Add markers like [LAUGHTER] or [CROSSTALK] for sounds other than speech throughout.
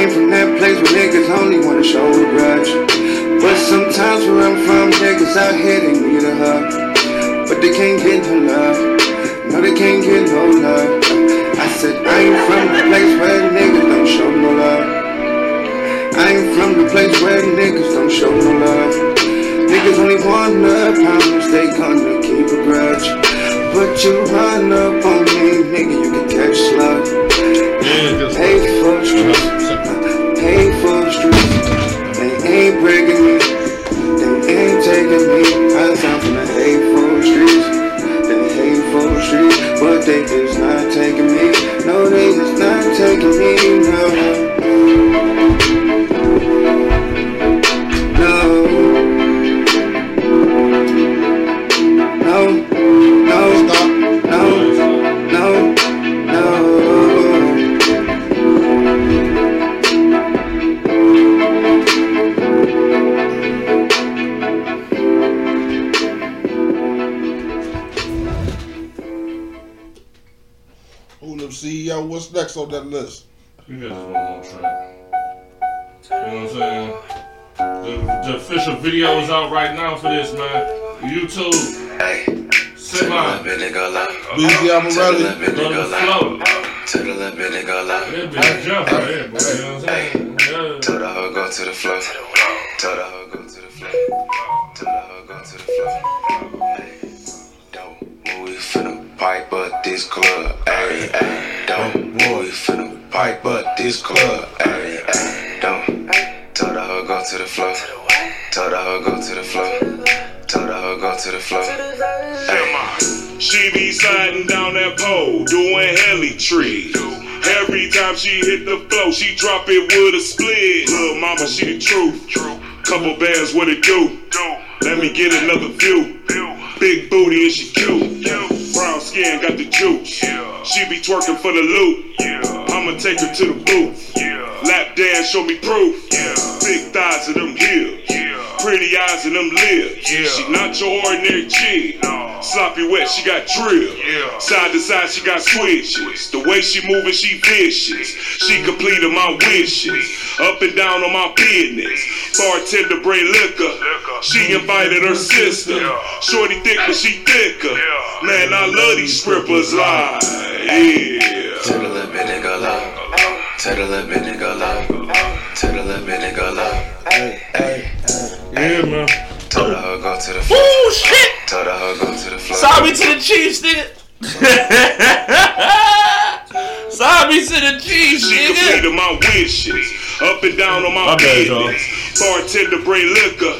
Ain't from that place where niggas only wanna show a grudge. But sometimes where I'm from, niggas out here they need a hug. But they can't get no love. No, they can't get no love. I said I ain't from the place where niggas don't show no love. I ain't from the place where niggas don't show no love. Niggas only wanna promise they gonna keep a grudge. But you run up on me, nigga, you can catch slug. Pay for streets, pay for the streets. They ain't breaking me, they ain't taking me. I sound from the hateful streets, the hateful streets. But they is not taking me, no, they is not taking me. No. CEO? What's on that list? We got one more track. You know what I'm saying? The, the official video is out right now for this, man. YouTube. Semi. BZ Alvarelli. Go to the flow. To the left, bend it go low. That bitch jump right here, boy. You know what I'm saying? Yeah. Tell the hoe go to the floor. Tell the hoe go to the floor. Tell the hoe go to the floor. Hey, don't move, we finna pipe up this club. Hey, hey, don't move, we finna pipe up this club. Hey, hey, don't. Tell the go to the floor. Tell the go to the floor. Tell the go to the floor. Hey. She be sliding down that pole, doing heli tree. Every time she hit the flow, she drop it with a split. Little mama, she the truth. Couple bands, what it do? Let me get another view. Big booty and she cute. Brown skin, got the juice. She be twerking for the loot. I'ma take her to the booth. Lap dance, show me proof. Big thighs and them heels. Pretty eyes and them lips. Yeah. She not your ordinary chick. Sloppy wet, she got drill. Side to side, she got switches. The way she moving, she vicious. She completed my wishes. Up and down on my business. Bartender bring liquor. She invited her sister. Shorty thick, but she thicker. Man, I love these strippers live. Yeah. Tell the little bit nigga low. Tell the little bit nigga low. Tell the little bit nigga low. Hey, hey, Yeah, man. Tell the hoe go to the floor. Ooh, shit! Tell the hoe go to the floor. Sign me to the Chiefs, nigga. [LAUGHS] Sign me to the Chiefs, She nigga. completed my wishes. Up and down on my, My bad, y'all. Bartender bring liquor.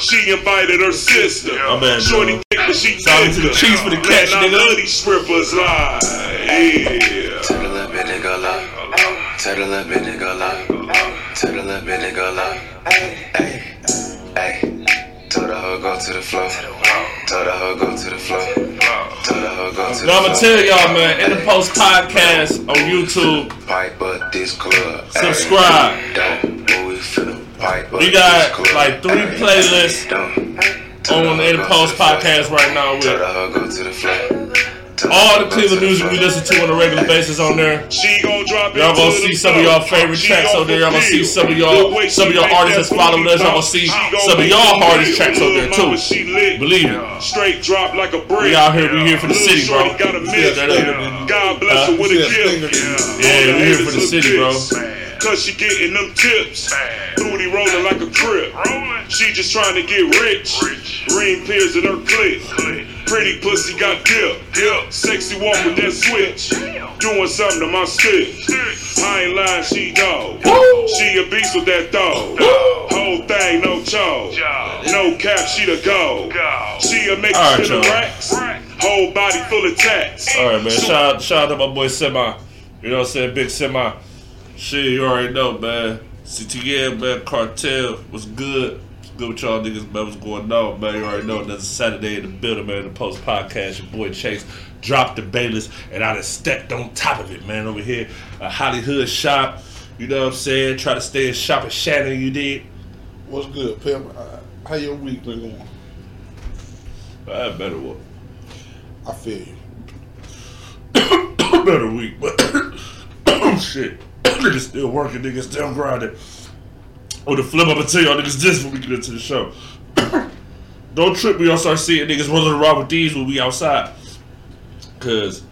She invited her sister. My bad, Shorty y'all. thick, but she Shout out to the thicker. Chiefs for the catch, Man, I nigga. love these strippers live. Yeah. Tell the little bit nigga low. Tell the little bit nigga low. Tell the little bit nigga low. Hey, hey. Tell the hoe go to the floor. Tell the hoe go to the floor. Tell the hoe go to the Now I'm gonna tell y'all, man, in the post podcast on YouTube, Pipe up this club. subscribe. We finna pipe up We got like three playlists on the In the go to Post floor. podcast right now with the hoe go to the floor. Tell all the Cleveland music we listen to on a regular basis on there. She gon' drop it Y'all gonna see some of y'all favorite She tracks gon' on there. Y'all gonna see some of y'all some of y'all make artists that that's following us. Y'all gonna see some of y'all hardest tracks on there too. Believe it. Straight drop like a brick. We out here, we here for the city, bro. shorty got a miss. Yeah. God bless Huh? her with a Yeah, gift. Yeah, we here for the city, bro. Cause she getting them tips. Booty rolling like a crib. She just trying to get rich. Green pills in her clip. Pretty pussy got dip. Sexy walk with that switch. Doing something to my stick. I ain't lying, she dog. She a beast with that dog. Whole thing, no cho. No cap, she the go. She'll make All right, you spin the racks. Whole body full of tats. All right, man. Shout out, shout out to my boy Semi. You know what I'm saying? Big Semi. Shit, you already know, man. CTM, man. Cartel was good. Good with y'all niggas, man. What's going on, man? You already know. Another Saturday in the building, man. The Post Podcast. Your boy Chase dropped the Bayless, and I done stepped on top of it, man. Over here, a Hollywood shop. You know what I'm saying? Try to stay in shop at Shannon. You did. What's good, Pimp? Uh, How your week been going? I had better what? I feel you. [COUGHS] better week, but [COUGHS] [COUGHS] shit. niggas still working, niggas still grinding. On the flip, I'm gonna tell y'all niggas this when we get into the show. [COUGHS] Don't trip me, y'all start seeing niggas rolling around with these when we outside. Cause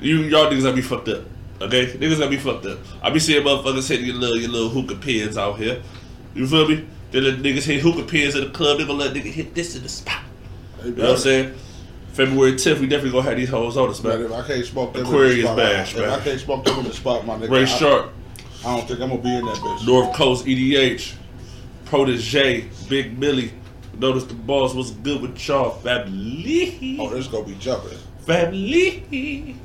you y'all niggas gotta be fucked up. Okay? Niggas gotta be fucked up. I be seeing motherfuckers hitting your little your little hookah pins out here. You feel me? Then the niggas hit hookah pins at the club, they gonna let nigga hit this in the spot. You know what I'm saying? February 10th, we definitely gonna have these hoes on us, Man, man. if I can't smoke them Aquarius in the spot, bash, if man. I can't smoke them in the spot, my nigga, Ray I, Sharp, I don't think I'm gonna be in that bitch. North Coast EDH, Protege, Big Millie. Notice the boss was good with y'all, family. Oh, this gonna be jumping. Family.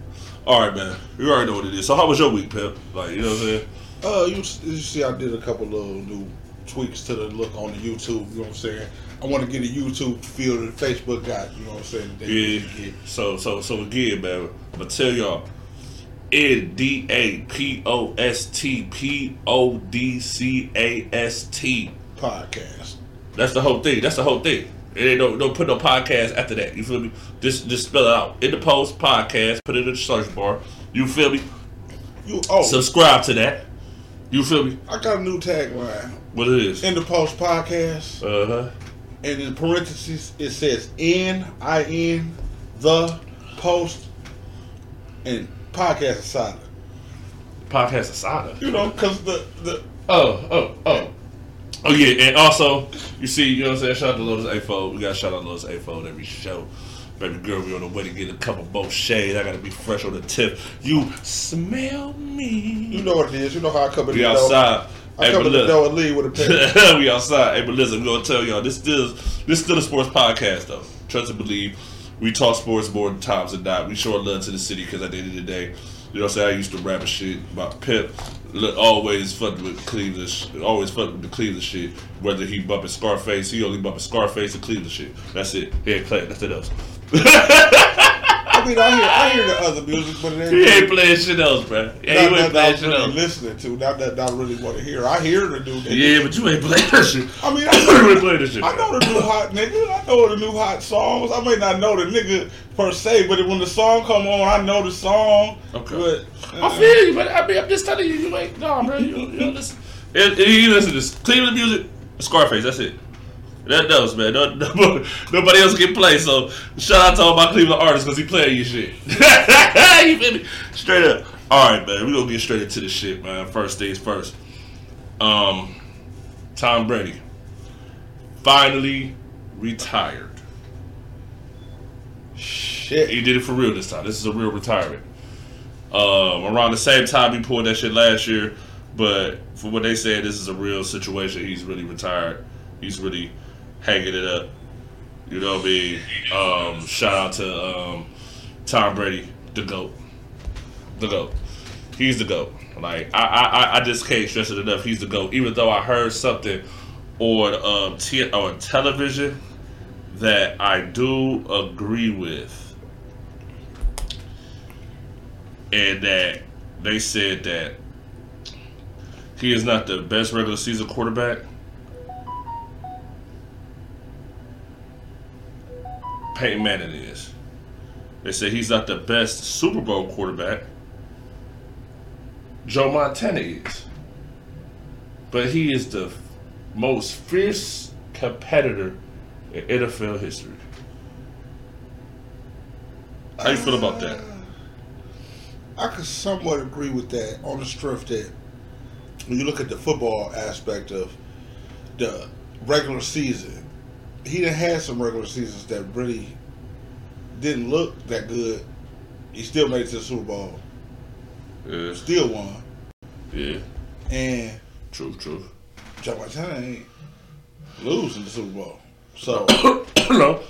All right, man. You already know what it is. So, how was your week, Pep? Like, you know what I'm saying? Uh, you, you see, I did a couple little new tweaks to the look on the YouTube. You know what I'm saying? I want to get a YouTube feel that Facebook got. You know what I'm saying? Yeah. So, so, so again, man. I'm gonna tell y'all. N D A P O S T P O D C A S T. podcast. That's the whole thing. That's the whole thing. It ain't no don't put no podcast after that. You feel me? Just just spell it out in the post podcast. Put it in the search bar. You feel me? You oh, Subscribe to that. You feel me? I got a new tagline What it is? in the post podcast, Uh huh. and in parentheses it says N I N the post and podcast aside. Podcast aside. You know, cause the the Oh, oh, oh. Oh yeah, and also you see, you know what I'm saying? Shout out to Lotus A Fold. We got shout out to Lotus A Fold every show. Baby girl, we on the way to get a couple both shades. I gotta be fresh on the tip. You smell me. you know what it is. You know how I come in We the door. outside. I Hey, come in the door and leave with a [LAUGHS] pen. we outside. Hey, but listen, I'm gonna tell y'all this still this still a sports podcast though. Trust and believe. We talk sports more times than not. We show love to the city because at the end of the day, you know what I'm saying. I used to rap and shit about Pip. Look, always fucked with Cleveland. Always fucked with the Cleveland shit. Whether he bumping Scarface, he only bumping Scarface and Cleveland shit. That's it. Yeah, Clay. That's it else. [LAUGHS] I mean, I hear I hear the other music, but it ain't. He ain't playing shit else, bro. Yeah, not he ain't playing shit really else. listening to, not that I really want to hear. I hear the new nigga. Yeah, but you ain't playing that shit. I mean, [LAUGHS] You I, ain't playing that shit. I know the new hot nigga. I know the new hot songs. I may not know the nigga per se, but when the song come on, I know the song. Okay. But uh, I feel you, but I mean, I'm just telling you, you ain't, no, bro, you, you [LAUGHS] listen. If, if you listen to this Cleveland music, Scarface, that's it. That knows, man. No, no, [LAUGHS] nobody else can play, so shout out to all my Cleveland artists because he playing your shit. [LAUGHS] you feel me? Straight up. All right, man. we going to get straight into the shit, man. First things first. Um, Tom Brady finally retired. shit. He did it for real this time. This is a real retirement. Um, around the same time he pulled that shit last year, but for what they said, this is a real situation. He's really retired. He's really hanging it up. You know mean? Um, shout out to um, Tom Brady, the goat, the goat. He's the goat. Like I, I, I- I just can't stress it enough. He's the goat. Even though I heard something on um, t- on television that I do agree with, and that they said that he is not the best regular season quarterback. Peyton Manning is. They said he's not the best Super Bowl quarterback. Joe Montana is. But he is the most fierce competitor in NFL history. How you feel about that? I could somewhat agree with that on the strength that when you look at the football aspect of the regular season, he done had some regular seasons that really didn't look that good. He still made it to the Super Bowl, Yeah, still won, yeah, and truth, truth. Joe Montana ain't losing the Super Bowl. So, [COUGHS] no,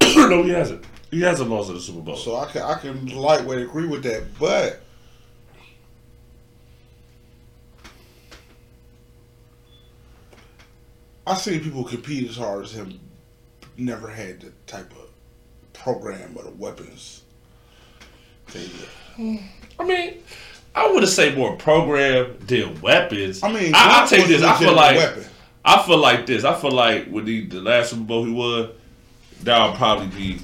[COUGHS] no, he hasn't. He hasn't lost in the Super Bowl. so I can I can lightweight agree with that, but I seen people compete as hard as him. Never had the type of program or the weapons. They, I mean, I would have say more program than weapons. I mean, I, I'll Gronk tell you this. I feel like weapon. I feel like this. I feel like with the, the last Super Bowl he won, that'll probably be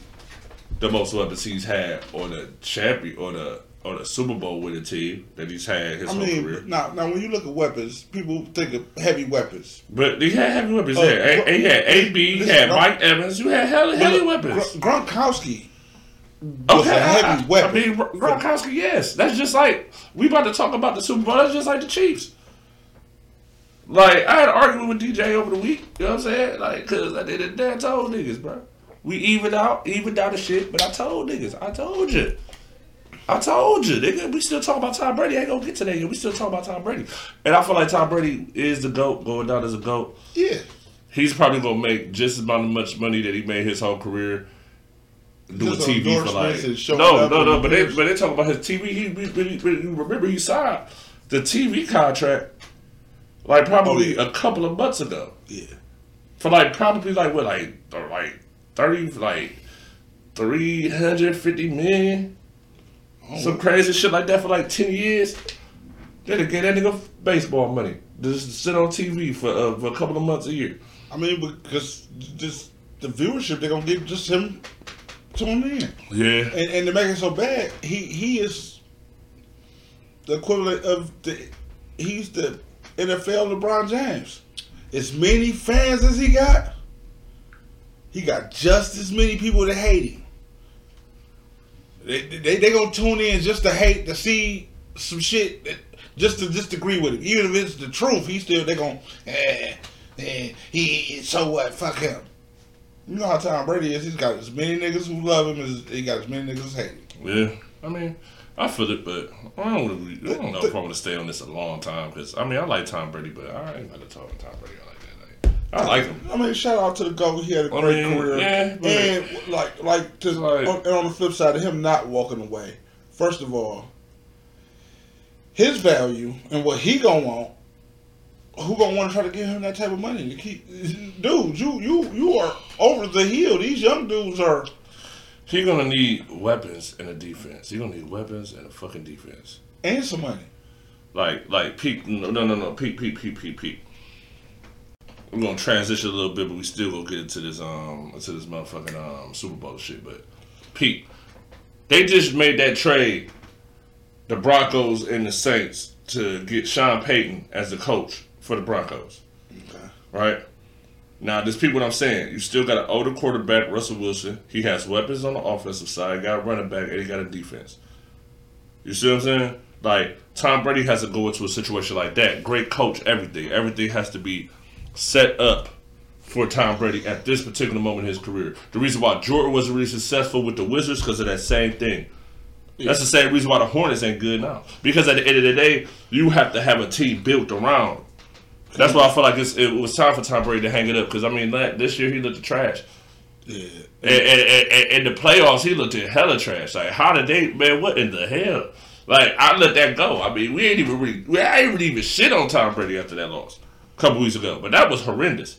the most weapons he's had on the champion or the on a Super Bowl winning team that he's had his I whole mean, career. now now when you look at weapons, people think of heavy weapons. But he had heavy weapons. Oh, yeah, he had uh, AB, he had Mike Evans. You had heavy, weapons. Gr- Gronkowski was Okay, a I- heavy I, weapon. I mean, Gronkowski, yes. That's just like we about to talk about the Super Bowl. That's just like the Chiefs. Like I had an argument with DJ over the week. You know what I'm saying? Like, cause I did it. I told niggas, bro. We evened out, evened out the shit. But I told niggas, I told you. I told you, nigga. We still talk about Tom Brady. I ain't gonna get to that yet. We still talk about Tom Brady, and I feel like Tom Brady is the goat, going down as a goat. yeah, He's probably gonna make just about as much money that he made his whole career doing Just TV for like. endorsements and showing No, no, no. But they, but they talk about his TV. He, he, he, remember he signed the TV contract like probably Oh, yeah. a couple of months ago yeah. for like probably like what like like thirty like three hundred fifty million. Some crazy shit like that for like ten years. They to get that nigga baseball money. Just sit on TV for, uh, for a couple of months a year. I mean, because just the viewership they're gonna get just him tuning in, Yeah. and, and to make it so bad, he he is the equivalent of the he's the NFL LeBron James. As many fans as he got, he got just as many people that hate him. They they they gonna tune in just to hate to see some shit that, just to just agree with him, even if it's the truth. He still they gonna eh, eh, he so what? Fuck him. You know how Tom Brady is. He's got as many niggas who love him as he got as many niggas who hate him. Yeah. I mean, I feel it, but I don't, really, I don't know if I want to stay on this a long time because I mean I like Tom Brady, but I ain't gonna talk to Tom Brady like that. Like, I like him. I mean, shout out to the GOAT. He had a I great mean, career. yeah, and like, like, to, Like- on, and on the flip side of him not walking away. First of all, his value and what he gonna want. Who gonna want to try to give him that type of money to keep? Dude, you you you are over the hill. These young dudes are. He gonna need weapons and a defense. He gonna need weapons and a fucking defense. And some money. Like like peak no no no no peak peak peak peak peak. We're gonna transition a little bit, but we still gonna get into this um into this motherfucking um Super Bowl shit. But Pete, they just made that trade, the Broncos and the Saints to get Sean Payton as the coach for the Broncos. Okay. Right? Now, this people what I'm saying. You still got an older quarterback, Russell Wilson. He has weapons on the offensive side, got a running back, and he got a defense. You see what I'm saying? Like, Tom Brady has to go into a situation like that. Great coach, everything. Everything has to be set up for Tom Brady at this particular moment in his career. The reason why Jordan wasn't really successful with the Wizards because of that same thing. That's the same reason why the Hornets ain't good now. Because at the end of the day, you have to have a team built around. That's why I feel like it's, it was time for Tom Brady to hang it up. Because I mean, that, this year he looked trash. Yeah. And, and, and, and in the playoffs, he looked in hella trash. Like, how did they, man? What in the hell? Like, I let that go. I mean, we ain't even really, we I ain't really even shit on Tom Brady after that loss a couple weeks ago. But that was horrendous.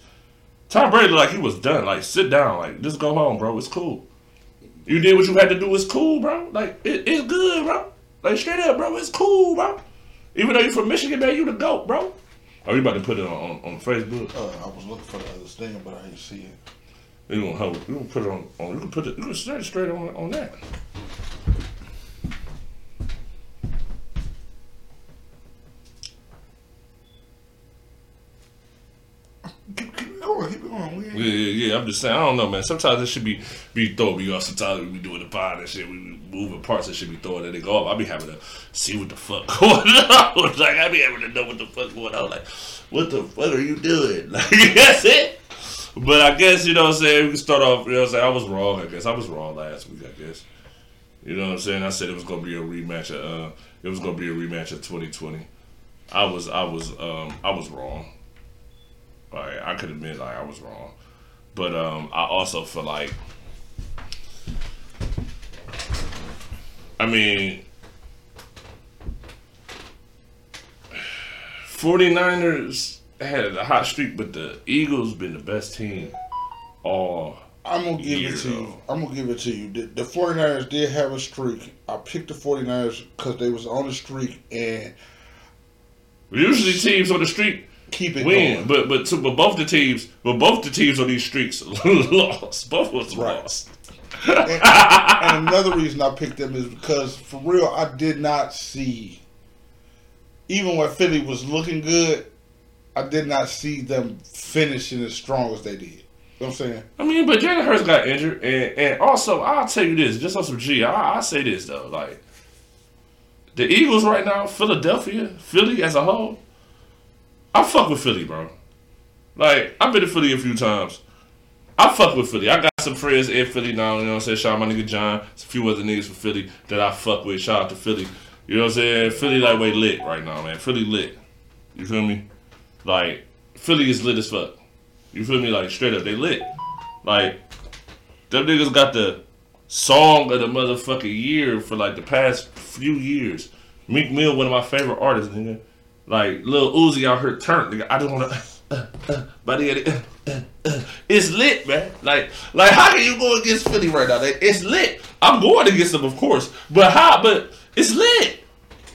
Tom Brady like he was done. Like, sit down. Like, just go home, bro. It's cool. You did what you had to do. It's cool, bro. Like, it, it's good, bro. Like, straight up, bro. It's cool, bro. Even though you're from Michigan, man, you the GOAT, bro. Are you about to put it on, on, on Facebook? Uh, I was looking for the other thing, but I didn't see it. You gonna hold, you gonna put it on, on you can put it you can it straight on on that. Keep, keep going. Keep going. Yeah, yeah. I'm just saying, I don't know, man. Sometimes it should be be throwing me off. Sometimes we be doing the pod and shit. We be moving parts that should be throwing and they go off. I be having to see what the fuck [LAUGHS] going on. [LAUGHS] like I be having to know what the fuck going on. Like, what the fuck are you doing? [LAUGHS] Like that's it. But I guess you know what I'm saying. We can start off. You know what I'm saying. I was wrong. I guess I was wrong last week. I guess. You know what I'm saying. I said it was gonna be a rematch. Of, uh, it was gonna be a rematch of 2020. I was I was um I was wrong. Like I could admit like I was wrong. But um I also feel like I mean 49ers had a hot streak, but the Eagles been the best team all I'm gonna give year, it to you. I'm gonna give it to you. The, the 49ers did have a streak. I picked the 49ers because they was on the streak and Usually teams on the streak keep it win, going. but but to, but both the teams, but both the teams on these streaks [LAUGHS] lost. Both of us Right. lost. and, and [LAUGHS] another reason I picked them is because for real, I did not see. Even when Philly was looking good, I did not see them finishing as strong as they did. You know what I'm saying? I mean, but Jalen Hurts got injured, and, and also I'll tell you this, just on some G, I, I say this though, like the Eagles right now, Philadelphia, Philly as a whole, I fuck with Philly, bro. Like I've been to Philly a few times. I fuck with Philly. I got some friends in Philly now. You know what I'm saying? Shout out my nigga John. A few other niggas from Philly that I fuck with. Shout out to Philly. You know what I'm saying? Philly like way lit right now, man. Philly lit. You feel me? Like Philly is lit as fuck. You feel me? Like straight up, they lit. Like them niggas got the song of the motherfucking year for like the past few years. Meek Mill, one of my favorite artists, nigga. Like Lil Uzi out here turned. I don't wanna. Uh, uh, by uh, uh, uh. it's lit, man. Like, like how can you go against Philly right now? Like, it's lit. I'm going against them, of course, but how? But it's lit.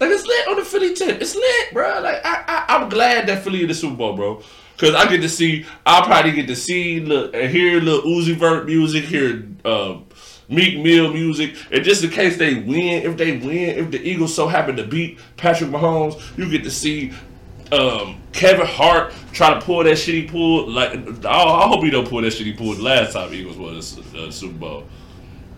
Like it's lit on the Philly tip. It's lit, bro. Like I, I I'm glad that Philly in the Super Bowl, bro. Cause I get to see, I'll probably get to see, look, hear Lil Uzi Vert music, hear um, Meek Mill music, and just in case they win, if they win, if the Eagles so happen to beat Patrick Mahomes, you get to see um, Kevin Hart try to pull that shit he pulled. Like I, I hope he don't pull that shit he pulled last time Eagles won the uh, Super Bowl.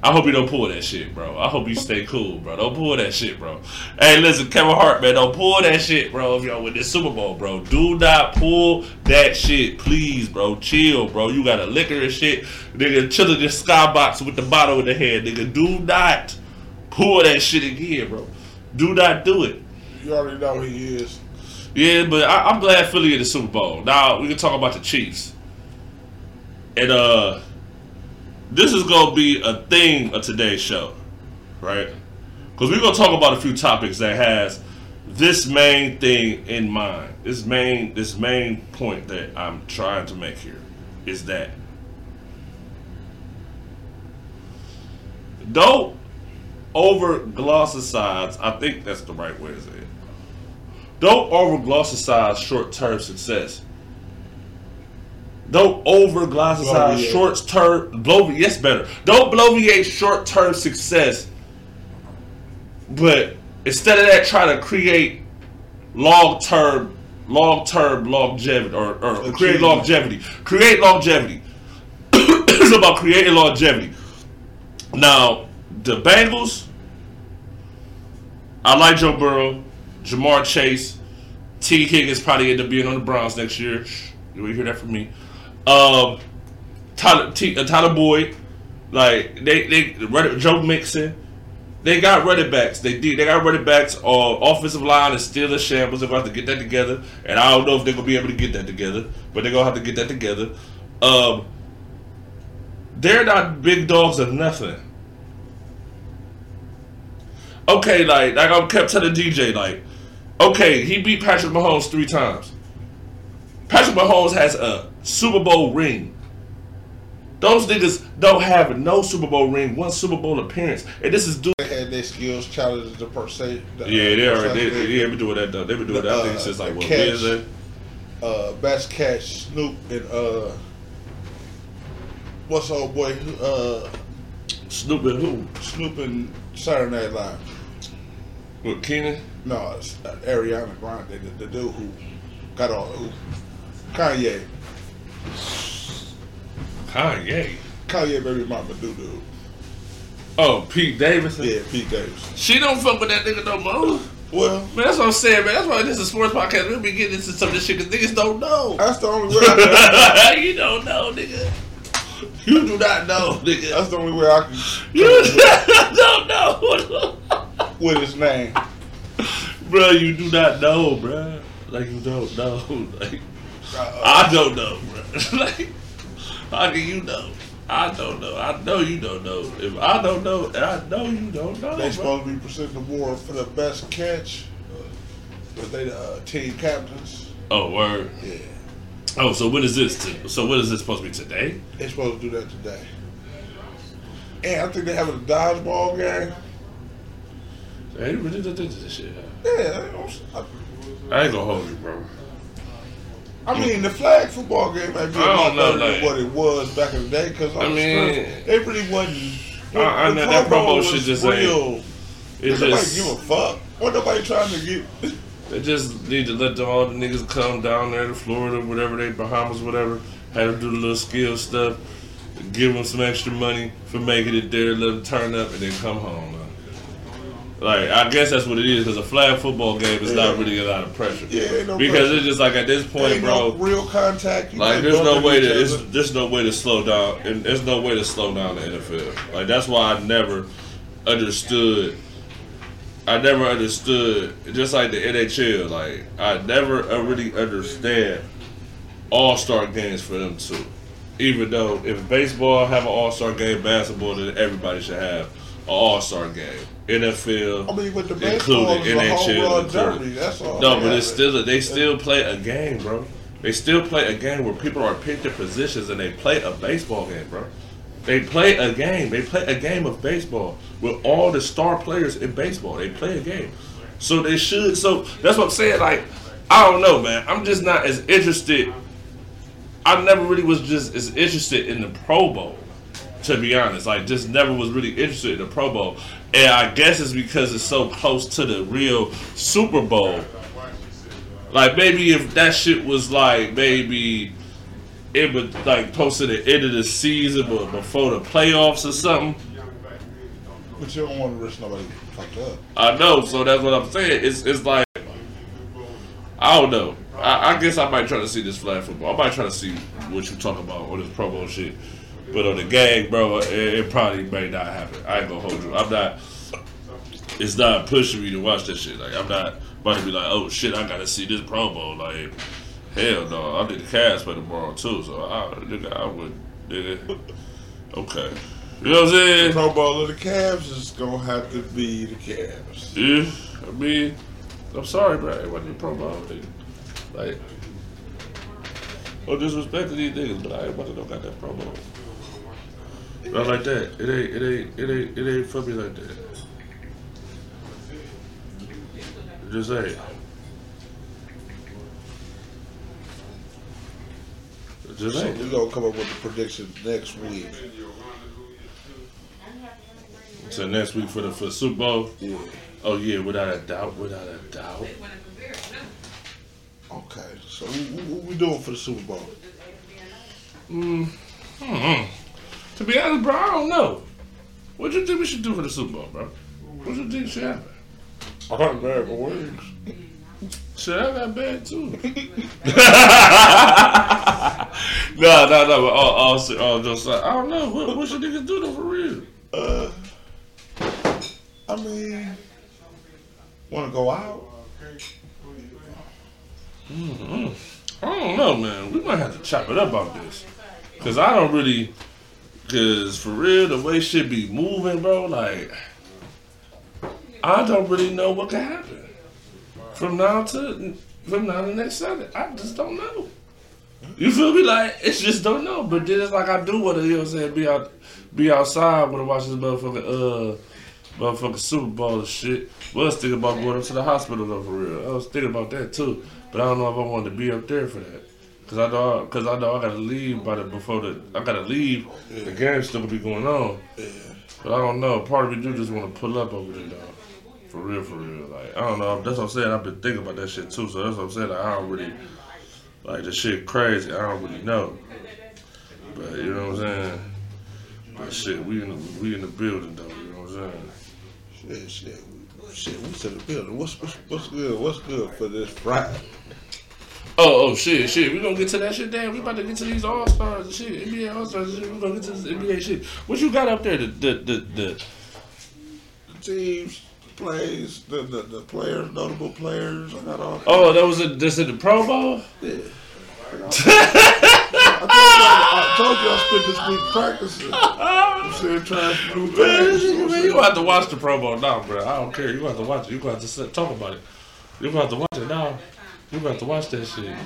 I hope you don't pull that shit, bro. I hope you stay cool, bro. Don't pull that shit, bro. Hey, listen, Kevin Hart, man, don't pull that shit, bro. If y'all win this Super Bowl, bro, do not pull that shit, please, bro. Chill, bro. You got a liquor and shit, nigga. Chill in the skybox with the bottle in the head, nigga. Do not pull that shit again, bro. Do not do it. You already know who he is. Yeah, but I, I'm glad Philly in the Super Bowl. Now we can talk about the Chiefs. And uh this is gonna be a thing of today's show, right? Because we're gonna talk about a few topics that has this main thing in mind. This main this main point that I'm trying to make here is that don't over glossicize. I think that's the right way to say it. Don't over glossicize short term success. Don't over Bloviate. short term bloviate. Yes, better. Don't bloviate short term success. But instead of that, try to create long term, long term longevity or, or create longevity. Create longevity. [COUGHS] it's about creating longevity. Now, the Bengals. I like Joe Burrow, Ja'Marr Chase, Tee Higgins probably end up being on the Browns next year. You will hear that from me. Um, Tyler, T, uh, Tyler Boyd, like they they Joe Mixon. They got running backs. They did. They got running backs. Uh, offensive line is still a shambles. They're gonna have to get that together, and I don't know if they're gonna be able to get that together, but they're gonna have to get that together. Um, they're not big dogs or nothing. Okay, like like I kept telling DJ, like, okay, he beat Patrick Mahomes three times. Patrick Mahomes has a Super Bowl ring. Those niggas don't have no Super Bowl ring, one Super Bowl appearance, and this is dude. They had their skills challenged to per se. the- Yeah, they per already. se, They, yeah, been doing that though. They been doing The, that. Uh, since like what catch. Wednesday. uh, best catch Snoop and uh, what's old boy uh, Snoop and who? Snoop and Saturday Night Live. With Kenan. No, it's uh, Ariana Grande, the, the dude who got all who Kanye, Kanye. Kanye baby mama dude dude. Oh, Pete Davidson. Yeah, Pete Davis. She don't fuck with that nigga no more. Well, Man, that's what I'm saying, man. That's why this is a sports podcast. We'll be getting into some of this shit because niggas don't know. that's the only way. I can, [LAUGHS] you don't know, nigga. You do not know, nigga. that's the only way I can You [LAUGHS] don't know. with his name. bro, you do not know, bro. Like, you don't know. [LAUGHS] Like, I don't know, bro. [LAUGHS] like, how can you know? I don't know. I know you don't know. If I don't know, I know you don't know. They supposed to be presenting the award for the best catch, but they the uh, team captains. Oh, word. Yeah, Oh, so when is this? To, so when is this supposed to be today? they supposed to do that today. And I think they having a dodgeball game. They really did this shit. Yeah, I, I ain't gonna hold you, bro. I mean, the flag football game might be a I lot better than what it was back in the day because I mean- it really wasn't I, I know that promo shit just real. ain't. It Ain't nobody just give a fuck. What nobody trying to get? [LAUGHS] They just need to let the, all the niggas come down there to Florida, whatever they Bahamas, whatever. Have them do the little skill stuff. Give them some extra money for making it there. Let them turn up and then come home. man. Like I guess that's what it is because a flag football game is not really a lot of pressure. Yeah, no because pressure. it's just like at this point, bro. no real contact. Like there's no way to it's, there's no way to slow down and there's no way to slow down the NFL. Like that's why I never understood I never understood just like the NHL, like I never uh, really understand all star games for them too. Even though if baseball have an all star game, basketball then everybody should have an all star game. NFL I mean, with the baseball, included, NHL included. That's all. No, but it's still they still play a game, bro. They still play a game where people are picked their positions and they play a baseball game, bro. They play a game. They play a game of baseball with all the star players in baseball. They play a game, so they should. So that's what I'm saying. Like, I don't know, man. I'm just not as interested. I never really was just as interested in the Pro Bowl, to be honest. Like, just never was really interested in the Pro Bowl, and I guess it's because it's so close to the real Super Bowl. Like maybe if that shit was like maybe it would like close to the end of the season but before the playoffs or something. But you don't want to risk nobody fucked up. I know, so that's what I'm saying. It's it's like I don't know. I, I guess I might try to see this flag football. I might try to see what you talk about on this Pro Bowl shit. But on the gang, bro, it, it probably may not happen. I ain't gonna hold you. I'm not. It's not pushing me to watch that shit. Like I'm not about to be like, oh shit, I gotta see this promo. Like hell no, I need the Cavs play tomorrow too. So I, nigga, I would, nigga. Okay, you know what I'm saying? Pro Bowl of the Cavs is gonna have to be the Cavs. Yeah, I mean, I'm sorry, bro. It wasn't a Pro Bowl, nigga. Like, no disrespect to these niggas, but I ain't about to know got that Pro Bowl. Not like that. It ain't. It ain't. It ain't. It ain't for me like that. It Just ain't. It Just So ain't. we gonna come up with the prediction next week. So next week for the for Super Bowl. Yeah. Oh yeah, without a doubt. Without a doubt. Okay. So what, what we doing for the Super Bowl? Mm, To be honest, bro, I don't know. What you think we should do for the Super Bowl, bro? What you think should happen? I got bad for wings. Shit, I got bad too. no, no, no. But all, all, all just like, I don't know. What, what should niggas do though for real? Uh, I mean, want to go out? I don't know, man. We might have to chop it up on this. Cause I don't really, cause for real, the way shit be moving, bro, like, I don't really know what can happen from now to from now to next Sunday. I just don't know. You feel me? Like it's just don't know. But then it's like I do want to, you know what I'm saying, be out, be outside when I watch this motherfucking uh, motherfucking Super Bowl and shit. Was thinking about going up to the hospital though for real. I was thinking about that too, but I don't know if I wanted to be up there for that. Cause I know, cause I know I gotta leave by the before the I gotta leave. The game's still gonna be going on, but I don't know. Part of me do just want to pull up over there, dog. For real, for real. Like I don't know. That's what I'm saying. I've been thinking about that shit too. So that's what I'm saying. Like, I don't really like the shit crazy. I don't really know. But you know what I'm saying. But shit, we in the, we in the building though. You know what I'm saying. Shit, shit, shit. We to the building. What's, what's what's good? What's good for this Friday? Oh, oh shit, shit. We gonna get to that shit. Damn, we about to get to these all stars and shit. NBA all stars. and shit. We gonna get to this NBA shit. What you got up there? The the the, the Teams, plays, the, the the players, notable players. I got all. oh, that was a, this in the Pro Bowl. Yeah. [LAUGHS] I told you I spent this week practicing. I'm saying trying to do things. you know Man, you gonna have to watch the Pro Bowl now, bro. I don't care. You gonna have to watch it. You gonna have to sit, talk about it. You gonna have to watch it now. You have to watch that shit.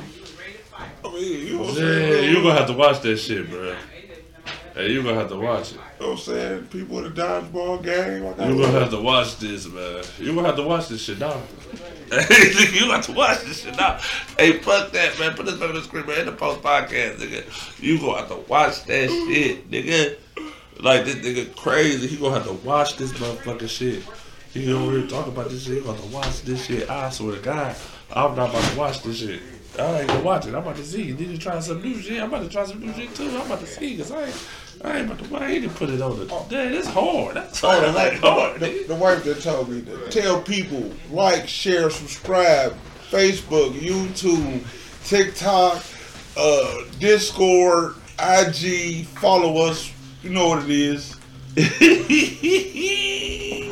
I mean, you know Yeah, you gonna have to watch that shit, bro. Hey, you gonna have to watch it. You know what I'm saying? People in the dodgeball game. You gonna have to watch this, man. You gonna have to watch this shit now. you gonna have to watch this shit now. Hey, fuck that, man. Put this back on the screen, man. In the post podcast, nigga. You gonna have to watch that shit, nigga. Like this nigga crazy. He gonna have to watch this motherfucking shit. He over here talking about this shit. He gonna have to watch this shit. I swear to God, I'm not about to watch this shit. I ain't gonna watch it. I'm about to see. Did you try some new shit? I'm about to try some new shit too. I'm about to see because I ain't, I ain't about to. I ain't to put it on the. Damn, it's hard. That's Oh, hard. the, That's hard. the, the wife that told me to tell people like, share, subscribe, Facebook, YouTube, TikTok, uh, Discord, IG, follow us. You know what it is. [LAUGHS]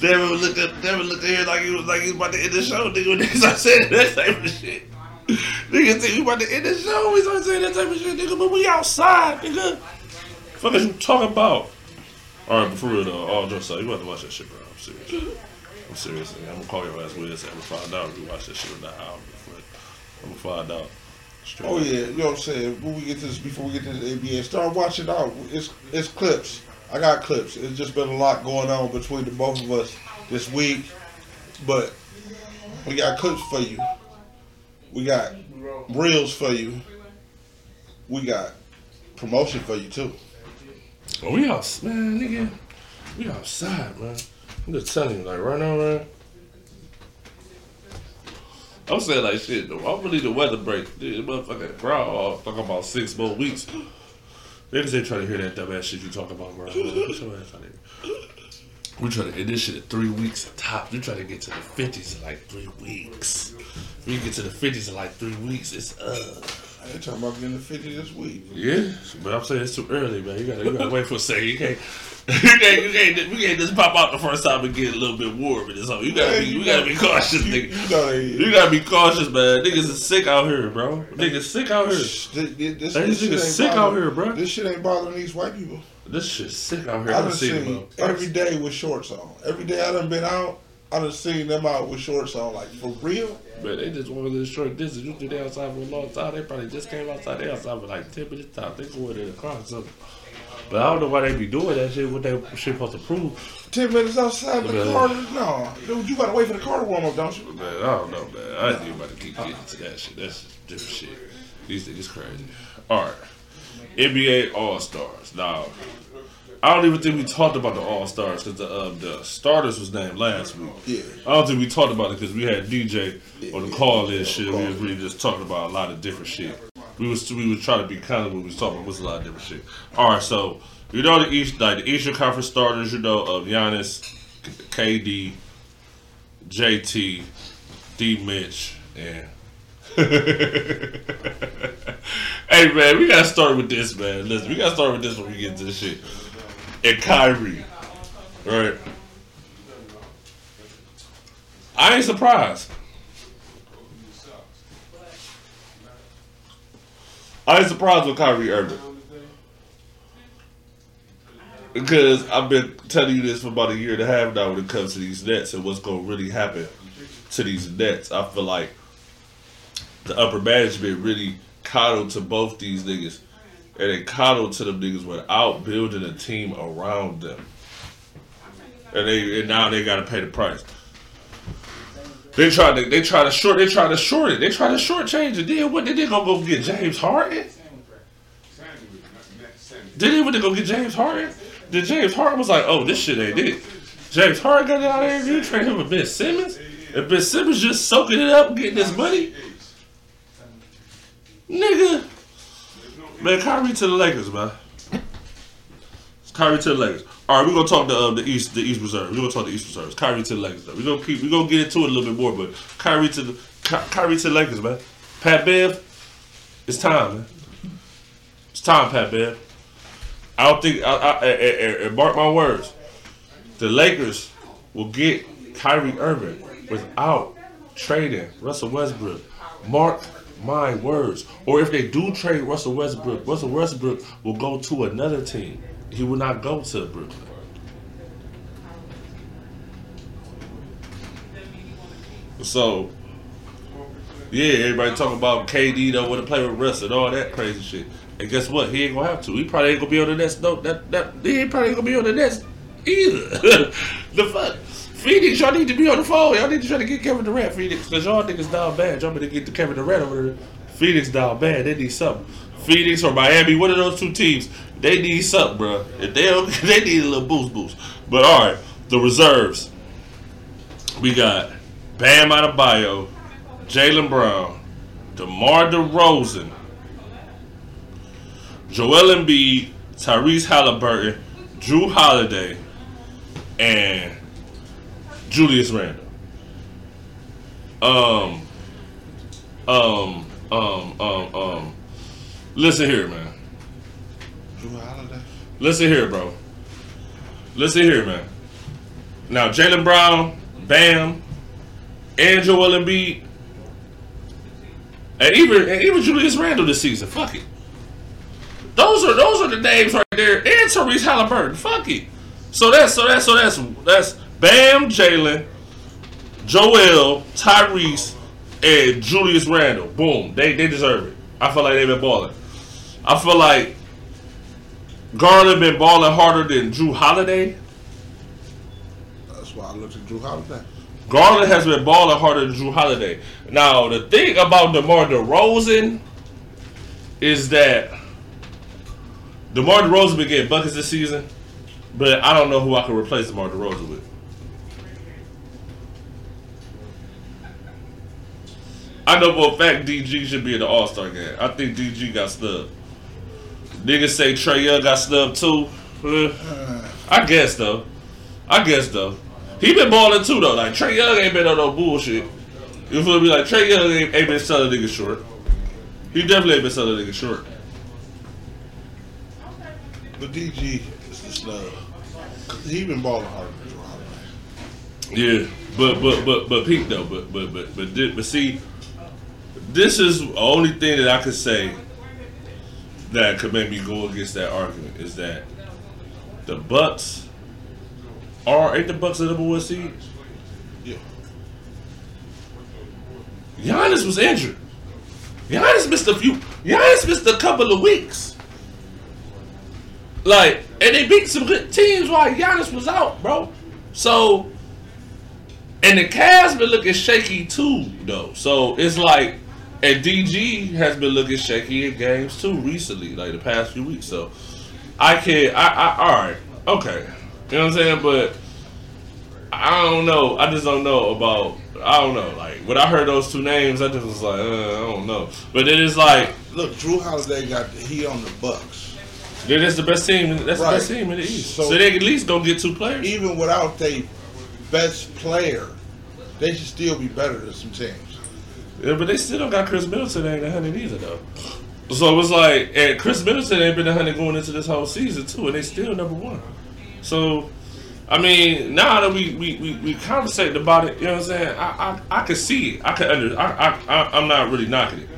Devin looked at Devin looked at here like he was like he was about to end the show, nigga. When I said that type of shit. nigga, think we about to end the show. We started saying that type of shit, nigga. But we outside, nigga. Fuck is you talking about? All right, but for real though, all jokes aside, you have to watch that shit, bro. I'm serious. I'm serious. I'm gonna call your ass with this and I'm gonna find out if you watch that shit or not. I'm gonna find out. Straight Oh yeah, you know what I'm saying. When we get to this, before we get to the NBA, start watching out. It's it's clips. I got clips. It's just been a lot going on between the both of us this week, but we got clips for you. We got reels for you. We got promotion for you too. Oh, we out, man, nigga. We outside, man. I'm just telling you, like right now, man. I'm saying like shit. though. I'm really the weather break. Dude, motherfucker, bro, talking about six more weeks. Niggas ain't trying to hear that dumbass shit you talking about, bro. Put your ass out here. We trying to end this shit at three weeks at top. We trying to get to the fifties in like three weeks. We get to the fifties in like three weeks. It's uh. Ain't talking about getting the 50 this week. Yeah, but I'm saying it's too early, man. You gotta, you gotta wait for a second. You can't, [LAUGHS] you can't, you can't, we can't just pop out the first time and get a little bit warm in this. You gotta be, you gotta be cautious, [LAUGHS] You, nigga. you they. You gotta be cautious, man. Niggas is sick out here, bro. Niggas sick out here. This, this, this shit ain't sick out here, bro. This shit ain't bothering these white people. This shit sick out here. I've seen seen every day with shorts on. Every day I done been out, I done seen them out with shorts on. Like for real? But they just want to short distance. You they outside for a long time? They probably just came outside. They outside for like ten minutes time. They going in the car or something. But I don't know why they be doing that shit. What they shit supposed to prove? Ten minutes outside the car? No, dude, you gotta wait for the car to warm up, don't you? Man, I don't know, man. I ain't even about to keep getting to that shit. That's different shit. These niggas crazy. All right, NBA All Stars. Now, I don't even think we talked about the All Stars because the um, the starters was named last week. Yeah. I don't think we talked about it because we had DJ on the call and shit. We was really just talking about a lot of different shit. We was we was trying to be kind of what we was talking about was a lot of different shit. All right, so you know the East like the Eastern Conference starters. You know of Giannis, KD, JT, D Mitch, and [LAUGHS] hey man, we gotta start with this man. Listen, we gotta start with this when we get into the shit. And Kyrie, right? I ain't surprised. I ain't surprised with Kyrie Irving. Because I've been telling you this for about a year and a half now when it comes to these Nets and what's going to really happen to these Nets. I feel like the upper management really coddled to both these niggas. And they coddled to them niggas without building a team around them. And they and now they gotta pay the price. They tried to they tried to short they tried to short it. They tried to short change it. Then what they did gonna go get James Harden? Did they went to go get James Harden? Then James Harden was like, oh, this shit ain't it. James Harden got out there and you trade him with Ben Simmons? And Ben Simmons just soaking it up, getting his money? Nigga. Man, Kyrie to the Lakers, man. It's Kyrie to the Lakers. All right, we're gonna talk the um, the East the East Reserve. We're gonna talk the East Reserves. Kyrie to the Lakers. Though. We're gonna keep. We're gonna get into it a little bit more, but Kyrie to the Ky- Kyrie to the Lakers, man. Pat Bev, it's time, man. It's time, Pat Bev. I don't think. I, I, I, I, I- mark my words. The Lakers will get Kyrie Irving without trading Russell Westbrook. Mark my words. Or if they do trade Russell Westbrook, Russell Westbrook will go to another team. He will not go to Brooklyn. So, yeah, everybody talking about KD don't want to play with Russ and all that crazy shit. And guess what? He ain't gonna have to. He probably ain't gonna be on the Nets. No, that that he ain't probably gonna be on the Nets either. [LAUGHS] the fuck. Phoenix, y'all need to be on the phone. Y'all need to try to get Kevin Durant, Phoenix, because y'all niggas down bad. Y'all better get the Kevin Durant over there. Phoenix down bad. They need something. Phoenix or Miami, one of those two teams, they need something, bro. If they don't, [LAUGHS] they need a little boost, boost. But all right, the reserves. We got Bam Adebayo, Jaylen Brown, DeMar DeRozan, Joel Embiid, Tyrese Halliburton, Jrue Holiday, and Julius Randle. Um, um, um, um, um. Listen here, man. Jrue Holiday. Listen here, bro. Listen here, man. Now, Jaylen Brown, Bam, and Joel Embiid, and even and even Julius Randle this season. Fuck it. Those are those are the names right there, and Tyrese Halliburton. Fuck it. So that's so that's so that's that's Bam, Jaylen, Joel, Tyrese, and Julius Randle. Boom. They they deserve it. I feel like they've been balling. I feel like Garland been balling harder than Jrue Holiday. That's why I looked at Jrue Holiday. Garland has been balling harder than Jrue Holiday. Now the thing about DeMar DeRozan is that DeMar DeRozan been getting buckets this season, but I don't know who I can replace DeMar DeRozan with. I know for a fact DG should be in the All Star game. I think DG got snubbed. Niggas say Trae Young got snubbed too. I guess though. I guess though. He been balling too though. Like Trae Young ain't been on no bullshit. You feel me? Like Trae Young ain't, ain't been selling niggas short. He definitely ain't been selling niggas short. But DG is the snub. He been balling hard. than Jrue Holiday. Yeah, but but but but peak though. But but but but but see, this is the only thing that I could say that could make me go against that argument is that the Bucks are ain't the Bucks the number one seed. Yeah. Giannis was injured. Giannis missed a few. Giannis missed a couple of weeks. Like, and they beat some good teams while Giannis was out, bro. So, and the Cavs been looking shaky too, though. So it's like, and DG has been looking shaky in games too recently, like the past few weeks. So I can, I, I, all right, okay, you know what I'm saying? But I don't know. I just don't know about. I don't know. Like when I heard those two names, I just was like, uh, I don't know. But then it's like, Look, Jrue Holiday got the heat on the Bucks. then that's the best team. That's Right. the best team in the East. So, So- they at least gonna get two players. Even without their best player, they should still be better than some teams. Yeah, but they still don't got Khris Middleton ain't a hundred either though. So it was like, and Khris Middleton ain't been a hundred going into this whole season too, and they still number one. So, I mean, now that we we we, we conversating about it, you know what I'm saying? I I, I could see it. I could under. I, I I I'm not really knocking it.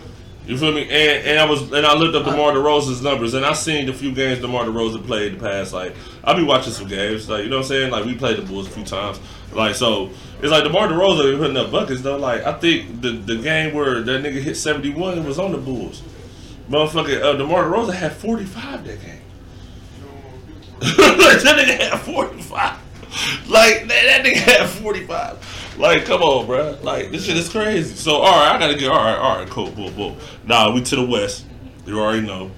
You feel me? And and I was and I looked up DeMar DeRozan's numbers, and I seen the few games DeMar DeRozan played the past. Like I be watching some games, like you know what I'm saying. Like we played the Bulls a few times. Like so, it's like DeMar DeRozan putting up buckets though. Like I think the the game where that nigga hit 71 was on the Bulls. Motherfucker, uh, DeMar DeRozan had 45 that game. like [LAUGHS] that nigga had 45. Like that, that nigga had 45. Like, come on, bro. Like this shit is crazy. So all right, I gotta get all right, all right, cool, cool, cool. Nah, we to the west. You already know.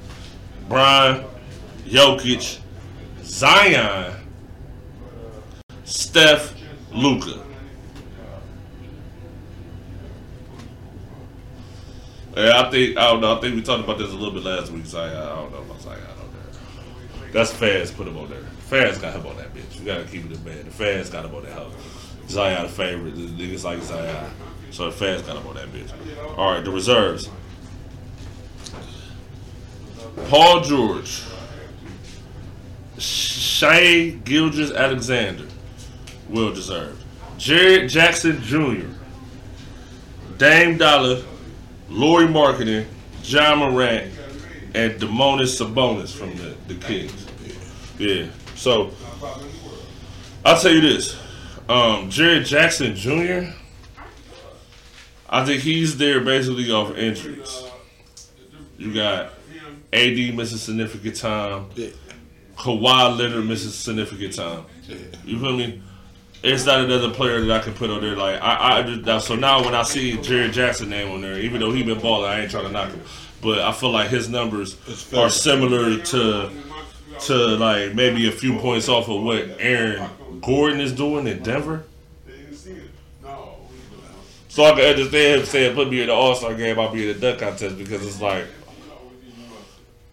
Brian, Jokic, Zion, Steph, Luka. Yeah, I think I don't know. I think we talked about this a little bit last week. Zion, I don't know about Zion on there. That's fans put him on there. Fans got him on that bitch. You gotta keep it in man. The fans got him on that house. Zion favorite. The niggas like Zion. So the fans got him on that bitch. All right, the reserves. Paul George, Shea Gilders Alexander, well deserved. Jaren Jackson Jr., Dame Dollar, Lauri Markkanen, Ja Morant, and Domantas Sabonis from the, the Kings. Yeah. So I'll tell you this. Um, Jaren Jackson Jr. I think he's there basically off injuries. You got AD missing significant time. Yeah. Kawhi Leonard misses significant time. Yeah. You feel me? It's not another player that I can put on there. Like I, I just, now, so now when I see Jaren Jackson name on there, even though he been balling, I ain't trying to knock him, but I feel like his numbers are similar to to like maybe a few points off of what Aaron Gordon is doing in Denver. So I can understand him saying put me in the All Star game, I'll be in the dunk contest because it's like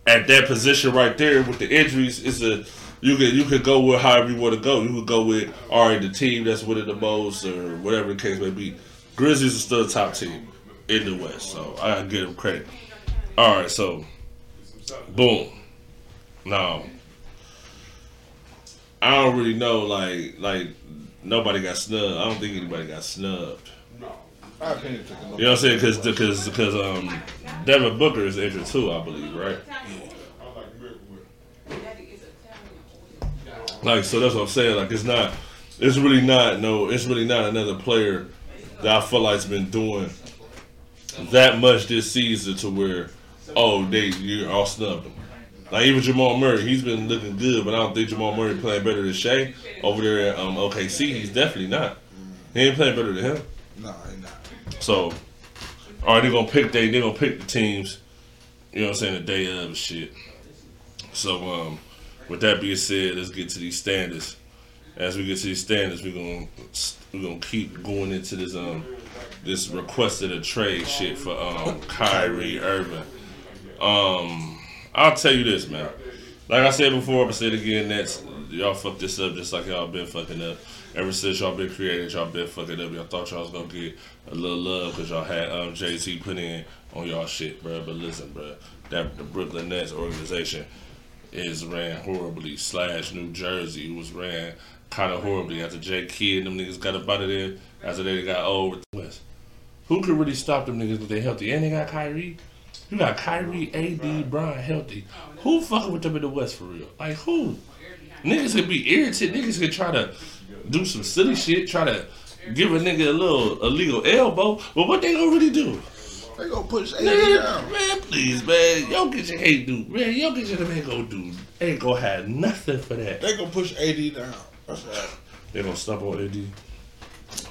at that position right there with the injuries, it's a you could you could go with however you want to go. You could go with all right, the team that's winning the most or whatever the case may be. Grizzlies are still the top team in the West, so I gotta give them credit. All right, so boom. Now I don't really know, like like nobody got snubbed. I don't think anybody got snubbed. No. I can't take a. You know what I'm saying? Because because because um Devin Booker is injured too, I believe, right? Like so, that's what I'm saying. Like it's not, it's really not no, it's really not another player that I feel like's been doing that much this season to where, oh, they you're all snubbed him. Like even Jamal Murray, he's been looking good, but I don't think Jamal Murray playing better than Shai over there at um, OKC. He's definitely not. He ain't playing better than him. No, he not. So, all right, they're gonna pick they they're gonna pick the teams. You know what I'm saying? The day of and shit. So, um, with that being said, let's get to these standards. As we get to these standards, we're gonna we're gonna keep going into this um this requested a trade shit for um Kyrie Irving. Um, I'll tell you this, man. Like I said before, I'm gonna say it again. That's y'all fucked this up just like y'all been fucking up. Ever since y'all been created, y'all been fucking up. Y'all thought y'all was gonna get a little love because y'all had um, Jay Z put in on y'all shit, bro. But listen, bro, that the Brooklyn Nets organization is ran horribly. Slash New Jersey was ran kind of horribly after Jay Kidd and them niggas got up out of there after they got old with the West. Who could really stop them niggas if they healthy? And they got Kyrie. You got Kyrie, AD, Brian healthy. Who fucking with them in the West for real? Like who? Niggas could be irritated. Niggas could try to do some silly shit, try to give a nigga a little illegal elbow. But what they gonna really do? They gonna push AD down. man, please, man. Y'all get your hate dude. Man, y'all get your man go do. Ain't gonna have nothing for that. They gonna push AD down. That's right. They gonna stump on AD.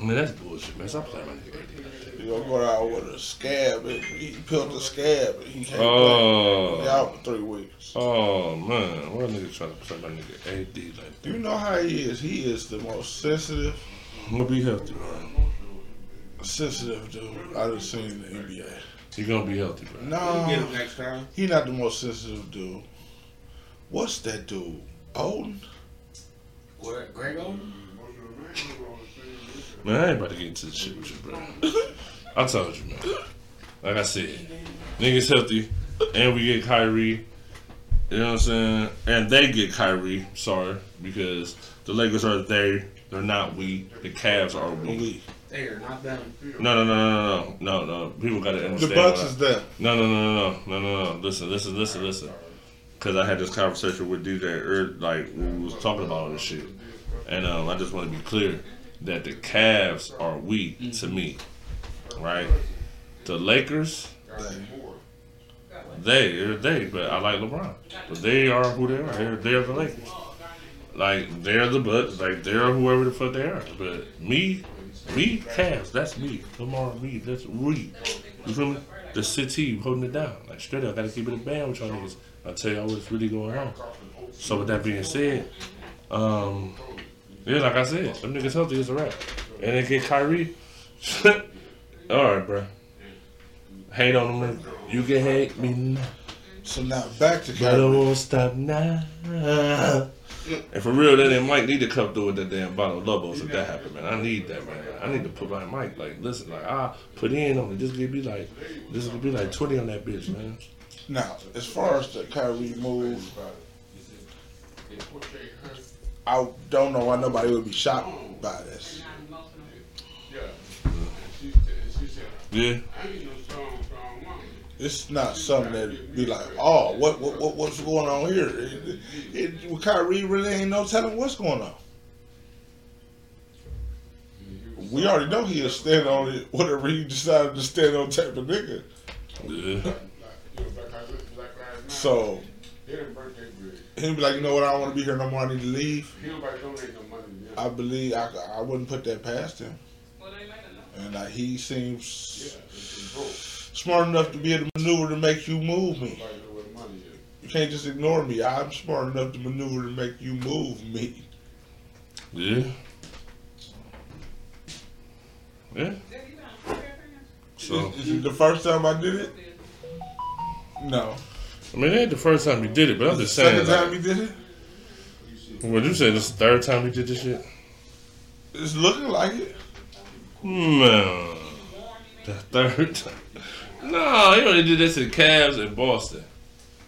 Man, that's bullshit, man. Stop playing with AD. You gonna go out with a scab. And he peeled the scab. And he can't oh. play. Oh. He out for three weeks. Oh man, what a nigga trying to play my nigga AD like You know how he is. He is the most sensitive, I'm gonna be healthy, man. Sensitive dude I've seen in the NBA. He gonna be healthy, bro. No, Get him next time. he not the most sensitive dude. What's that dude? Oden? What? Greg Oden? Man, I ain't about to get into this shit with you, bro. [LAUGHS] I told you, man. Like I said, niggas healthy, and we get Kyrie. You know what I'm saying? And they get Kyrie. Sorry, because the Lakers are they. They're not we. The Cavs are we. We. They are not them. No, no, no, no, no, no, no. People gotta understand. The. Bucks is them. No, no, no, no, no, no, no, no. Listen, listen, listen, listen. Because I had this conversation with DJ, er, like we was talking about all this shit, and um, I just want to be clear that the Cavs are weak to me, right? The Lakers, they are they, but I like LeBron, but they are who they are. They're they're the Lakers. Like they're the Bucks, like they're whoever the fuck they are. But me, me, Cavs, that's me. Lamar, me, that's we. You feel me? The city holding it down. Like straight up, gotta keep it a band with y'all niggas. I'll tell y'all what's really going on. So with that being said, um, yeah, like I said, them niggas healthy is a wrap. And they get Kyrie. [LAUGHS] Alright, bro. Hate on them. You can hate me now. So now back to But I Kyrie. won't stop now. And for real, that they might need to come through with that damn bottle of Lobos if that happen, man. I need that, man. I need to put my mic like, listen, like, I put in on it. This could be like, this could be like twenty on that bitch, man. Now, as far as the Kyrie move, I don't know why nobody would be shocked by this. Yeah, It's not something that be like, oh, what, what, what what's going on here? It, it, with Kyrie, really ain't no telling what's going on. We already know he'll stand on it, whatever he decided to stand on type of nigga. yeah. So he'll be like, you know what, I don't want to be here no more. I need to leave. I believe I, I wouldn't put that past him. And like, he seems smart enough to be able to maneuver to make you move me. You can't just ignore me. I'm smart enough to maneuver to make you move me. Yeah. Yeah. So Is, is it the first time I did it? No. I mean, it ain't the first time you did it, but I'm just saying. Second time Like, you did it? what you say? This is the third time you did this shit? It's looking like it. Man, the third time. No, he only did this in Cavs in Boston.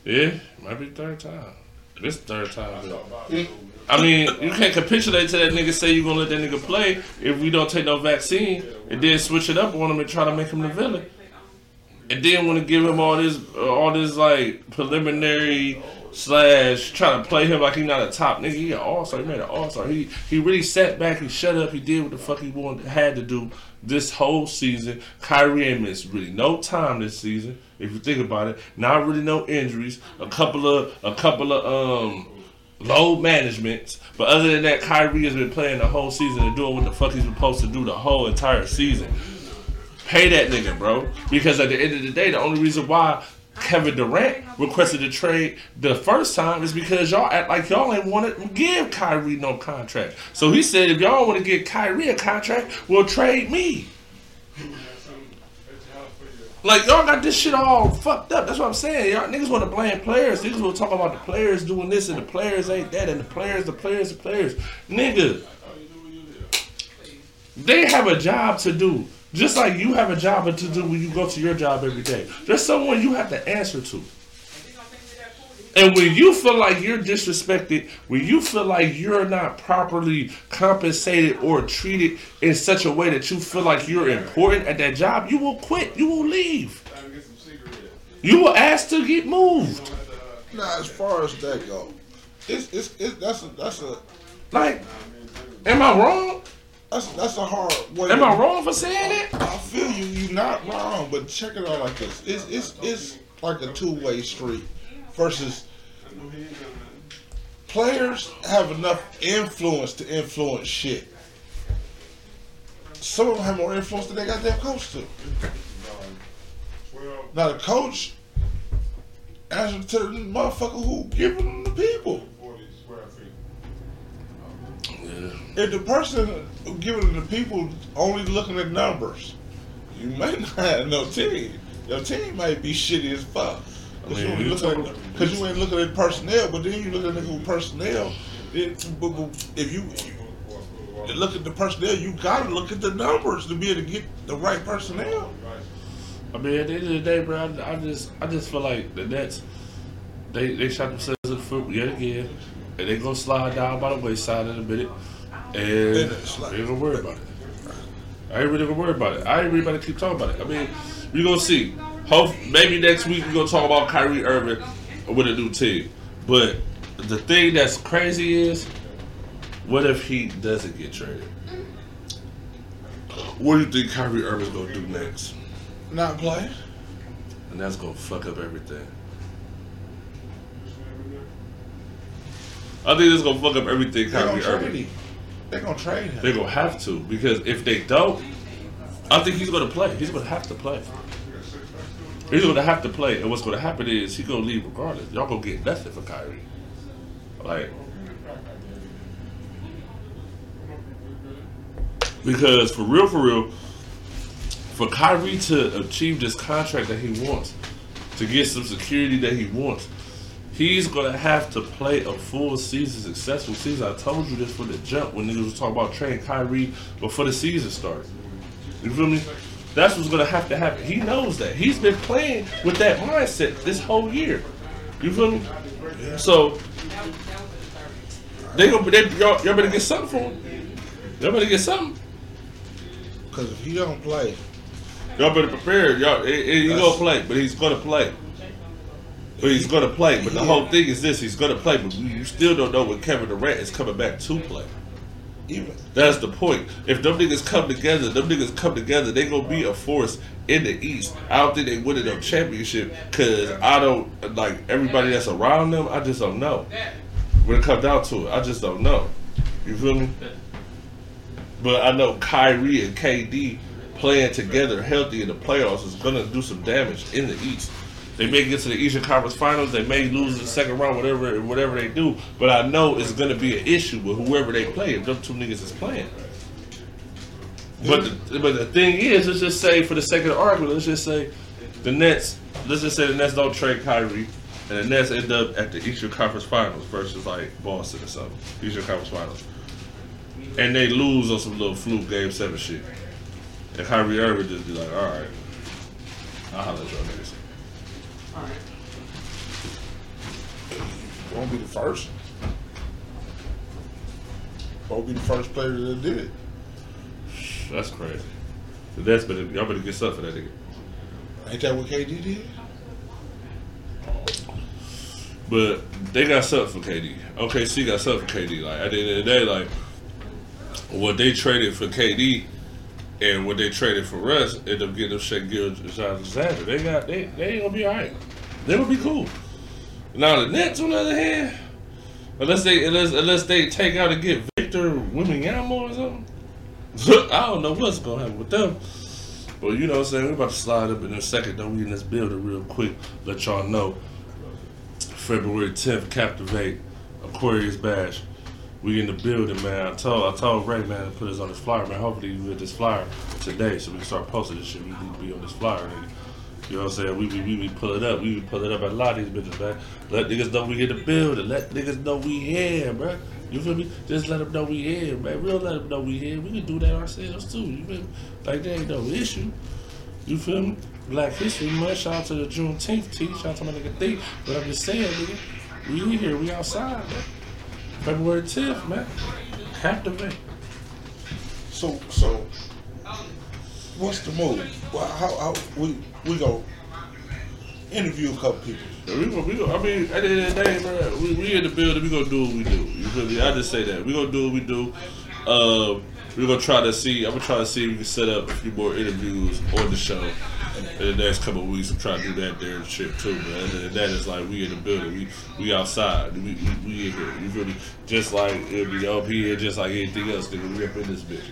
Yeah, might be third time. This third time. I mean, you can't capitulate to that nigga say you gonna let that nigga play if we don't take no vaccine and then switch it up on him and try to make him the villain. And then want to give him all this, all this like preliminary slash trying to play him like he's not a top nigga. He an all star. He made an all star. He he really sat back. He shut up. He did what the fuck he wanted had to do this whole season. Kyrie ain't missed really no time this season. If you think about it, not really no injuries. A couple of a couple of um load management. But other than that, Kyrie has been playing the whole season and doing what the fuck he's supposed to do the whole entire season. Pay that nigga, bro. Because at the end of the day, the only reason why Kevin Durant requested a trade the first time is because y'all act like y'all ain't want to give Kyrie no contract. So he said, if y'all want to give Kyrie a contract, well, trade me. Like y'all got this shit all fucked up. That's what I'm saying. Y'all niggas want to blame players. Niggas will talk about the players doing this and the players ain't that and the players, the players, the players. Nigga, they have a job to do. Just like you have a job to do when you go to your job every day. There's someone you have to answer to. And when you feel like you're disrespected, when you feel like you're not properly compensated or treated in such a way that you feel like you're important at that job, you will quit. You will leave. You will ask to get moved. Now, as far as that go, it's it's, it's that's a that's a Like, am I wrong? That's that's a hard way. Am I wrong for saying it? I feel you. You're not wrong, but check it out like this. It's it's it's like a two way street. Versus players have enough influence to influence shit. Some of them have more influence than they got their coach to. Now the coach answers to the motherfucker who giving them the people. If the person giving them the people only looking at numbers, you may [LAUGHS] not have no team. Your team might be shitty as fuck. Cause, I mean, you, you looking talking- at, Cause you ain't looking at personnel, but then you look at with personnel. It, if you, you look at the personnel, you gotta look at the numbers to be able to get the right personnel. I mean, at the end of the day, bro, I, I just, I just feel like the Nets, they, they shot themselves in the foot yet again, and they gonna slide down by the wayside in a minute, and They they ain't gonna worry about it. I ain't really gonna worry about it. I ain't really gonna keep talking about it. I mean, we gonna see. Hope maybe next week we gonna talk about Kyrie Irving with a new team. But the thing that's crazy is, what if he doesn't get traded? What do you think Kyrie Irving's gonna do next? Not play. And that's gonna fuck up everything. I think it's gonna fuck up everything They gonna Kyrie trade Irving. Him. They gonna trade him. They're gonna have to because if they don't, I think he's gonna play. He's gonna have to play. He's gonna have to play, and what's gonna happen is he's gonna leave regardless. Y'all gonna get nothing for Kyrie. Like, because for real, for real, for Kyrie to achieve this contract that he wants, to get some security that he wants, he's gonna have to play a full season, successful season. I told you this from the jump when niggas was talking about trading Kyrie before the season started. You feel me? That's what's gonna have to happen. He knows that. He's been playing with that mindset this whole year. You feel me? So they gonna they, y'all, y'all better get something for him. Y'all better get something. Cause if he don't play, Y'all better prepare. Y'all, he, he gonna play, but he's gonna play. But he's gonna play. But the whole thing is this: he's gonna play, but you still don't know when Kevin Durant is coming back to play. even That's the point. If them niggas come together, them niggas come together, they gonna be a force in the East. I don't think they win no championship because I don't like everybody that's around them. I just don't know. When it comes down to it, I just don't know. You feel me? But I know Kyrie and KD playing together healthy in the playoffs is gonna do some damage in the East. They may get to the Eastern Conference Finals. They may lose the second round, whatever whatever they do. But I know it's gonna be an issue with whoever they play if them two niggas is playing. But the, but the thing is, let's just say for the sake of the argument, let's just say the Nets. Let's just say the Nets don't trade Kyrie, and the Nets end up at the Eastern Conference Finals versus like Boston or something. Eastern Conference Finals, and they lose on some little fluke game seven shit. And Kyrie Irving just be like, all right, I'll holler at niggas. All right. Won't be the first. Won't be the first player that did it. That's crazy. The Nets better y'all better get something for that nigga. Ain't that what KD did? But they got something for KD. OKC got something for KD. Like at the end of the day, like what they traded for KD and what they traded for Russ ended up getting them Shai Gilgeous-Alexander. They got they they gonna be alright. They gonna be cool. Now the Nets on the other hand, unless they unless unless they take out and get Victor Wembanyama or something. [LAUGHS] I don't know what's gonna happen with them. But you know what I'm saying? We're about to slide up in a second though. We in this building real quick. Let y'all know. February 10th, Captivate, Aquarius Bash. We in the building, man. I told I told Ray, man, to put us on this flyer, man. Hopefully we get this flyer today so we can start posting this shit. We need to be on this flyer, nigga. You know what I'm saying? We we, we, we pull it up. We, we pull it up at a lot of these bitches, man. Let niggas know we in the building. Let niggas know we here, bro. You feel me? Just let them know we here, man. We'll let them know we here. We can do that ourselves too. You feel me? Like there ain't no issue. You feel me? Black History Month. Shout out to the Juneteenth T. Shout out to my nigga D. But I'm just saying, nigga, we in here. We outside, man. February 10th, man. Captivate. So so what's the move? Well, how, how we we go interview a couple people. Yeah, We we go, I mean, at the end of the day, man, we, we in the building, we gonna do what we do. You feel me? I just say that. We gonna do what we do. Um, we're gonna try to see, I'm gonna try to see if we can set up a few more interviews on the show in the next couple of weeks. I'm trying to do that there and shit too, man. And that is like, we in the building, we we outside, we, we, we in here. You feel me? Just like it'll be up here, just like anything else, nigga. We up in this bitch.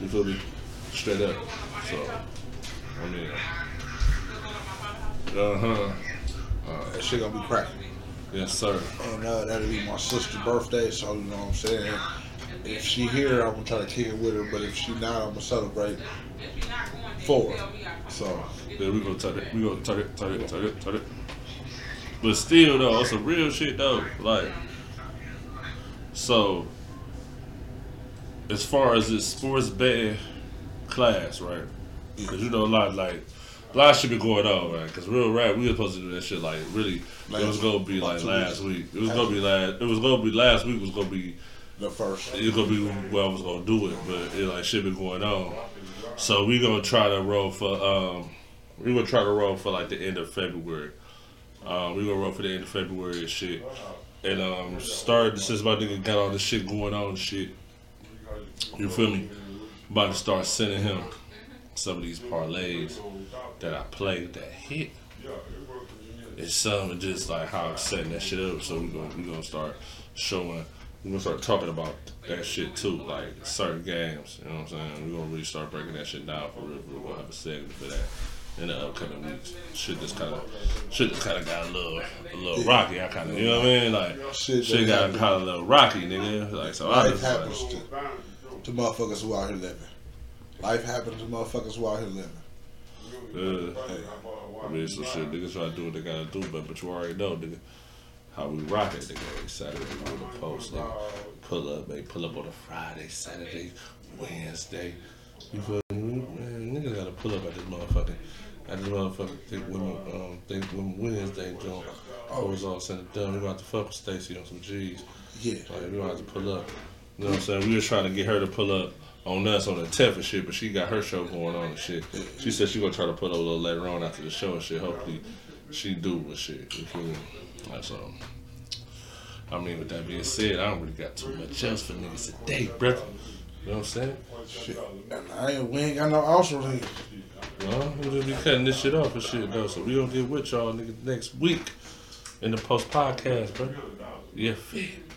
You feel me? Straight up. So, I mean, uh huh. That shit gonna be cracking. Yes, sir. And uh, that'll be my sister's birthday, so you know what I'm saying. If she here, I'm gonna try to kick it with her, but if she not, I'm gonna celebrate for her. So Yeah, we gonna turn it. We gonna turn it, turn it, turn it, turn it. But still, though, on some real shit, though. Like, so as far as this sports betting class, right? Because you know a lot, like a lot should be going on, right? Because real rap, we were supposed to do that shit, like really. it was gonna be like last weeks. week. It was gonna be last. It was gonna be last week. Was gonna be the first. it's gonna be where I was gonna do it, but it like shit been going on. So we gonna try to roll for um we gonna try to roll for like the end of February. Um we gonna roll for the end of February and shit. And um started since my nigga got all this shit going on and shit. You feel me? About to start sending him some of these parlays that I played that hit. It's something just like how I'm setting that shit up. So we gonna we gonna start showing. We gonna start talking about that shit too, like certain games. You know what I'm saying? We're gonna really start breaking that shit down for real. We're gonna have a segment for that in the upcoming weeks. Shit just kind of, shit just kind of got a little, a little rocky. I kind of, you know what I mean? Like Shit shit, got kind of a little rocky, nigga. Like so, I Life just like, happens to, to motherfuckers who out here living. Life happens to motherfuckers who out here living. uh, I mean, some shit niggas try to do what they gotta do, but but you already know, nigga. How we rock it, nigga. Saturday on the post, nigga. Pull up, they Pull up on a Friday, Saturday, Wednesday. You feel me? Man, niggas gotta pull up at this motherfucking, at this motherfucking think women, um, think women Wednesday joint. Oh, it was all said and done. We about to fuck with Stacy on some G's. Yeah. Like, we gonna pull up. You know what I'm saying? We were trying to get her to pull up on us on the 10th and shit, but she got her show going on and shit. She said she gonna try to pull up a little later on after the show and shit. Hopefully, she do with shit. You feel me? So, I mean, with that being said, I don't really got too much else for niggas today, brother. You know what I'm saying? Shit. And I ain't, we ain't got no ulcer here. No, we'll just be cutting this shit off and shit, though. So we gonna get with y'all niggas next week in the post podcast, bro. Yeah, fit.